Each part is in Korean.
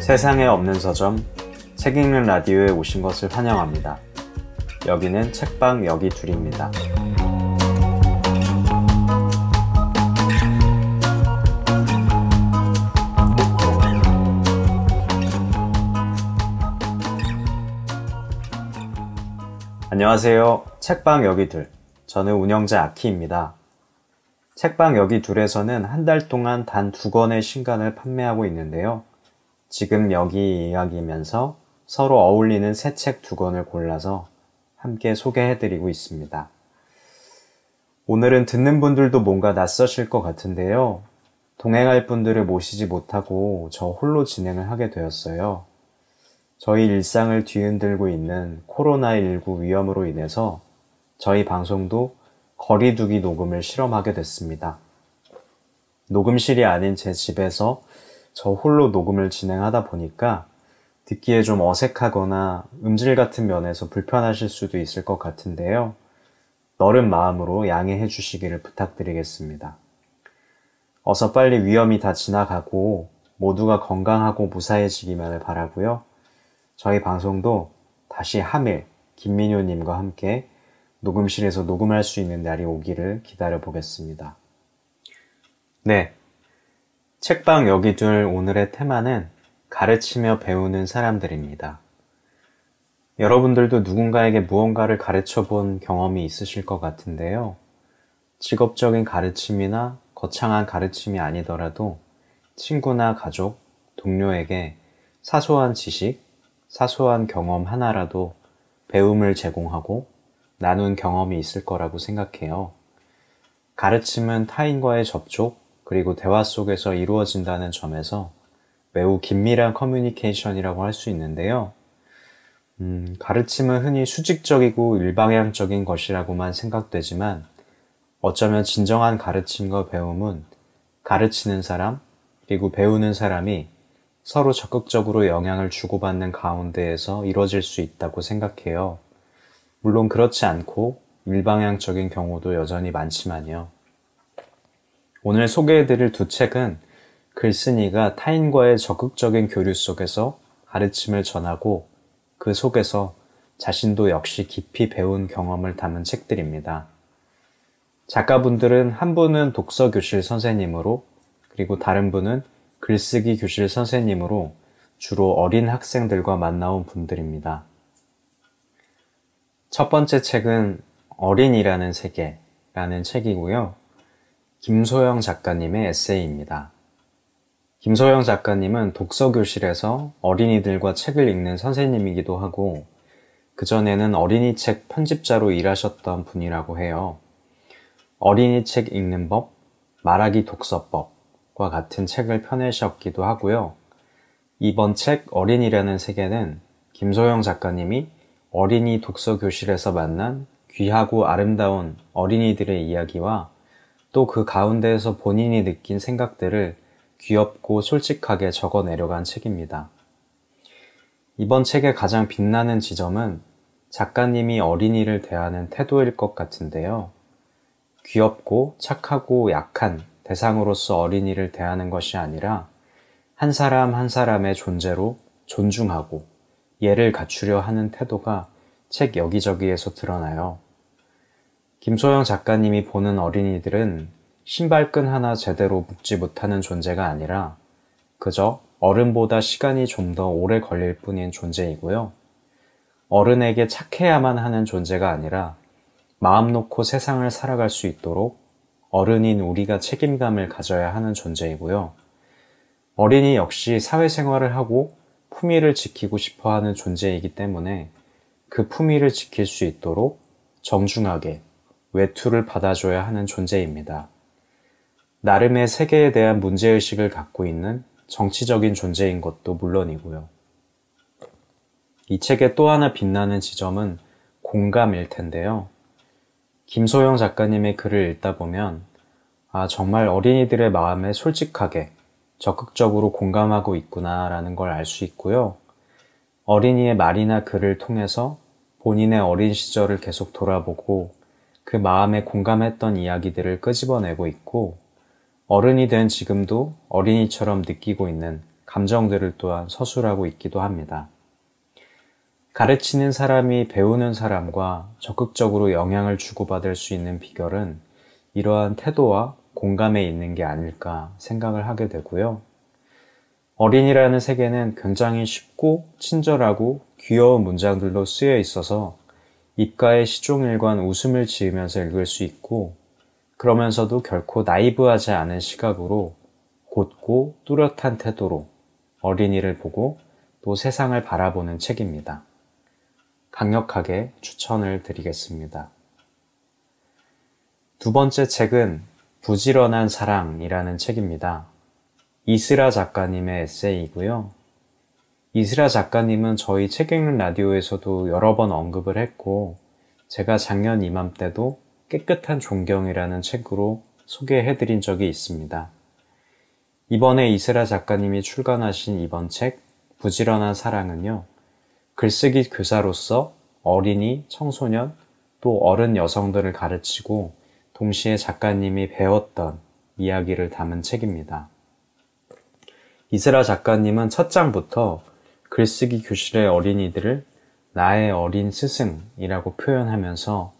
세상에 없는 서점, 책 읽는 라디오에 오신 것을 환영합니다. 여기는 책방 여기 둘입니다. 안녕하세요. 책방 여기 둘. 저는 운영자 아키입니다. 책방 여기 둘에서는 한 달 동안 단 두 권의 신간을 판매하고 있는데요. 지금 여기 이야기면서 서로 어울리는 새 책 두 권을 골라서 함께 소개해드리고 있습니다. 오늘은 듣는 분들도 뭔가 낯서실 것 같은데요. 동행할 분들을 모시지 못하고 저 홀로 진행을 하게 되었어요. 저희 일상을 뒤흔들고 있는 코로나19 위험으로 인해서 저희 방송도 거리두기 녹음을 실험하게 됐습니다. 녹음실이 아닌 제 집에서 저 홀로 녹음을 진행하다 보니까 듣기에 좀 어색하거나 음질 같은 면에서 불편하실 수도 있을 것 같은데요. 너른 마음으로 양해해 주시기를 부탁드리겠습니다. 어서 빨리 위험이 다 지나가고 모두가 건강하고 무사해지기만을 바라고요. 저희 방송도 다시 하밀 김민효님과 함께 녹음실에서 녹음할 수 있는 날이 오기를 기다려 보겠습니다. 네. 책방 여기 둘 오늘의 테마는 가르치며 배우는 사람들입니다. 여러분들도 누군가에게 무언가를 가르쳐 본 경험이 있으실 것 같은데요. 직업적인 가르침이나 거창한 가르침이 아니더라도 친구나 가족, 동료에게 사소한 지식, 사소한 경험 하나라도 배움을 제공하고 나눈 경험이 있을 거라고 생각해요. 가르침은 타인과의 접촉, 그리고 대화 속에서 이루어진다는 점에서 매우 긴밀한 커뮤니케이션이라고 할 수 있는데요. 음, 가르침은 흔히 수직적이고 일방향적인 것이라고만 생각되지만 어쩌면 진정한 가르침과 배움은 가르치는 사람, 그리고 배우는 사람이 서로 적극적으로 영향을 주고받는 가운데에서 이루어질 수 있다고 생각해요. 물론 그렇지 않고 일방향적인 경우도 여전히 많지만요. 오늘 소개해드릴 두 책은 글쓴이가 타인과의 적극적인 교류 속에서 가르침을 전하고 그 속에서 자신도 역시 깊이 배운 경험을 담은 책들입니다. 작가분들은 한 분은 독서 교실 선생님으로 그리고 다른 분은 글쓰기 교실 선생님으로 주로 어린 학생들과 만나온 분들입니다. 첫 번째 책은 어린이라는 세계라는 책이고요. 김소영 작가님의 에세이입니다. 김소영 작가님은 독서교실에서 어린이들과 책을 읽는 선생님이기도 하고, 그전에는 어린이 책 편집자로 일하셨던 분이라고 해요. 어린이 책 읽는 법, 말하기 독서법, 과 같은 책을 펴내셨기도 하고요. 이번 책 어린이라는 세계는 김소영 작가님이 어린이 독서 교실에서 만난 귀하고 아름다운 어린이들의 이야기와 또 그 가운데에서 본인이 느낀 생각들을 귀엽고 솔직하게 적어 내려간 책입니다. 이번 책의 가장 빛나는 지점은 작가님이 어린이를 대하는 태도일 것 같은데요. 귀엽고 착하고 약한 대상으로서 어린이를 대하는 것이 아니라 한 사람 한 사람의 존재로 존중하고 예를 갖추려 하는 태도가 책 여기저기에서 드러나요. 김소영 작가님이 보는 어린이들은 신발끈 하나 제대로 묶지 못하는 존재가 아니라 그저 어른보다 시간이 좀 더 오래 걸릴 뿐인 존재이고요. 어른에게 착해야만 하는 존재가 아니라 마음 놓고 세상을 살아갈 수 있도록 어른인 우리가 책임감을 가져야 하는 존재이고요. 어린이 역시 사회생활을 하고 품위를 지키고 싶어 하는 존재이기 때문에 그 품위를 지킬 수 있도록 정중하게 외투를 받아줘야 하는 존재입니다. 나름의 세계에 대한 문제의식을 갖고 있는 정치적인 존재인 것도 물론이고요. 이 책의 또 하나 빛나는 지점은 공감일 텐데요. 김소영 작가님의 글을 읽다 보면, 아, 정말 어린이들의 마음에 솔직하게, 적극적으로 공감하고 있구나라는 걸 알 수 있고요. 어린이의 말이나 글을 통해서 본인의 어린 시절을 계속 돌아보고 그 마음에 공감했던 이야기들을 끄집어내고 있고 어른이 된 지금도 어린이처럼 느끼고 있는 감정들을 또한 서술하고 있기도 합니다. 가르치는 사람이 배우는 사람과 적극적으로 영향을 주고받을 수 있는 비결은 이러한 태도와 공감에 있는 게 아닐까 생각을 하게 되고요. 어린이라는 세계는 굉장히 쉽고 친절하고 귀여운 문장들로 쓰여 있어서 입가에 시종일관 웃음을 지으면서 읽을 수 있고 그러면서도 결코 나이브하지 않은 시각으로 곧고 뚜렷한 태도로 어린이를 보고 또 세상을 바라보는 책입니다. 강력하게 추천을 드리겠습니다. 두 번째 책은 부지런한 사랑이라는 책입니다. 이스라 작가님의 에세이고요. 이스라 작가님은 저희 책 읽는 라디오에서도 여러 번 언급을 했고, 제가 작년 이맘때도 깨끗한 존경이라는 책으로 소개해드린 적이 있습니다. 이번에 이스라 작가님이 출간하신 이번 책, 부지런한 사랑은요, 글쓰기 교사로서 어린이, 청소년, 또 어른 여성들을 가르치고 동시에 작가님이 배웠던 이야기를 담은 책입니다. 이스라 작가님은 첫 장부터 글쓰기 교실의 어린이들을 나의 어린 스승이라고 표현하면서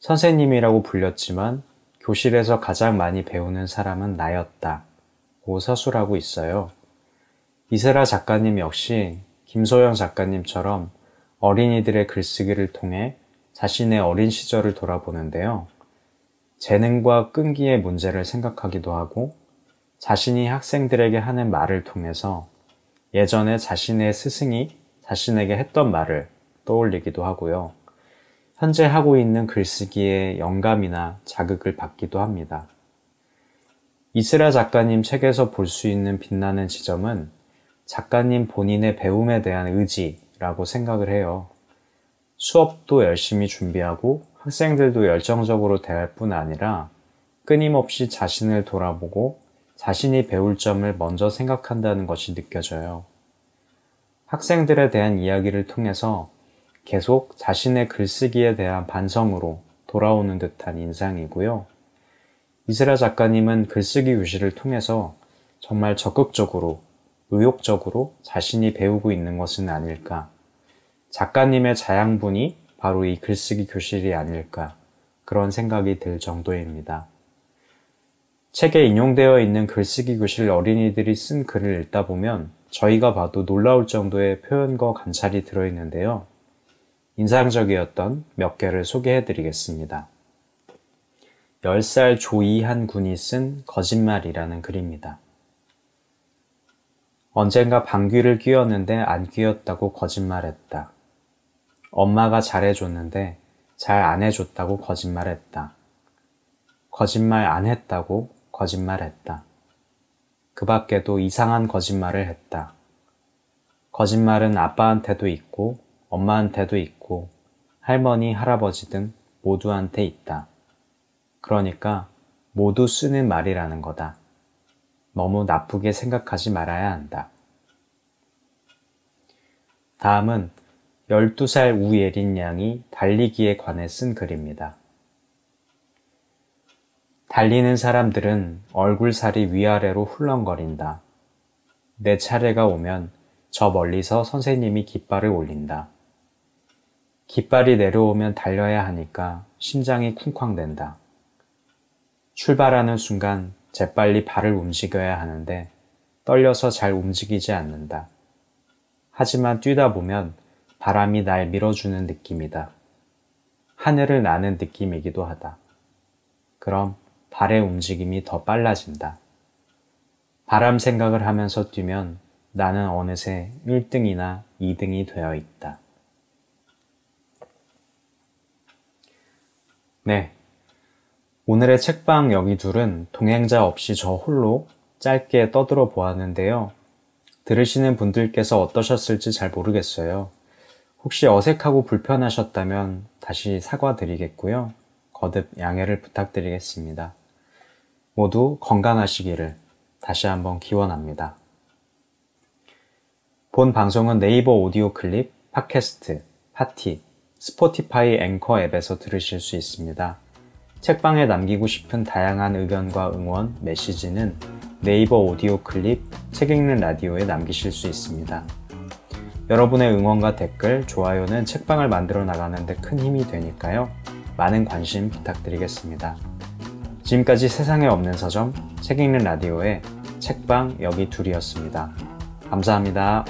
선생님이라고 불렸지만 교실에서 가장 많이 배우는 사람은 나였다 고 서술하고 있어요. 이세라 작가님 역시 김소영 작가님처럼 어린이들의 글쓰기를 통해 자신의 어린 시절을 돌아보는데요. 재능과 끈기의 문제를 생각하기도 하고 자신이 학생들에게 하는 말을 통해서 예전에 자신의 스승이 자신에게 했던 말을 떠올리기도 하고요. 현재 하고 있는 글쓰기에 영감이나 자극을 받기도 합니다. 이스라 작가님 책에서 볼 수 있는 빛나는 지점은 작가님 본인의 배움에 대한 의지라고 생각을 해요. 수업도 열심히 준비하고 학생들도 열정적으로 대할 뿐 아니라 끊임없이 자신을 돌아보고 자신이 배울 점을 먼저 생각한다는 것이 느껴져요. 학생들에 대한 이야기를 통해서 계속 자신의 글쓰기에 대한 반성으로 돌아오는 듯한 인상이고요. 이스라 작가님은 글쓰기 교실을 통해서 정말 적극적으로, 의욕적으로 자신이 배우고 있는 것은 아닐까. 작가님의 자양분이 바로 이 글쓰기 교실이 아닐까. 그런 생각이 들 정도입니다. 책에 인용되어 있는 글쓰기 교실 어린이들이 쓴 글을 읽다 보면 저희가 봐도 놀라울 정도의 표현과 관찰이 들어있는데요. 인상적이었던 몇 개를 소개해 드리겠습니다. 10살 조이한 군이 쓴 거짓말이라는 글입니다. 언젠가 방귀를 뀌었는데 안 뀌었다고 거짓말했다. 엄마가 잘해줬는데 잘 안 해줬다고 거짓말했다. 거짓말 안 했다고 거짓말했다. 그 밖에도 이상한 거짓말을 했다. 거짓말은 아빠한테도 있고 엄마한테도 있고 할머니, 할아버지 등 모두한테 있다. 그러니까 모두 쓰는 말이라는 거다. 너무 나쁘게 생각하지 말아야 한다. 다음은 12살 우예린 양이 달리기에 관해 쓴 글입니다. 달리는 사람들은 얼굴살이 위아래로 훌렁거린다. 내 차례가 오면 저 멀리서 선생님이 깃발을 올린다. 깃발이 내려오면 달려야 하니까 심장이 쿵쾅댄다. 출발하는 순간 재빨리 발을 움직여야 하는데 떨려서 잘 움직이지 않는다. 하지만 뛰다 보면 바람이 날 밀어주는 느낌이다. 하늘을 나는 느낌이기도 하다. 그럼 발의 움직임이 더 빨라진다. 바람 생각을 하면서 뛰면 나는 어느새 1등이나 2등이 되어 있다. 네. 오늘의 책방 여기 둘은 동행자 없이 저 홀로 짧게 떠들어 보았는데요. 들으시는 분들께서 어떠셨을지 잘 모르겠어요. 혹시 어색하고 불편하셨다면 다시 사과드리겠고요. 거듭 양해를 부탁드리겠습니다. 모두 건강하시기를 다시 한번 기원합니다. 본 방송은 네이버 오디오 클립, 팟캐스트, 파티, 스포티파이 앵커 앱에서 들으실 수 있습니다. 책방에 남기고 싶은 다양한 의견과 응원, 메시지는 네이버 오디오 클립, 책 읽는 라디오에 남기실 수 있습니다. 여러분의 응원과 댓글, 좋아요는 책방을 만들어 나가는데 큰 힘이 되니까요. 많은 관심 부탁드리겠습니다. 지금까지 세상에 없는 서점, 책 읽는 라디오의 책방 여기 둘이었습니다. 감사합니다.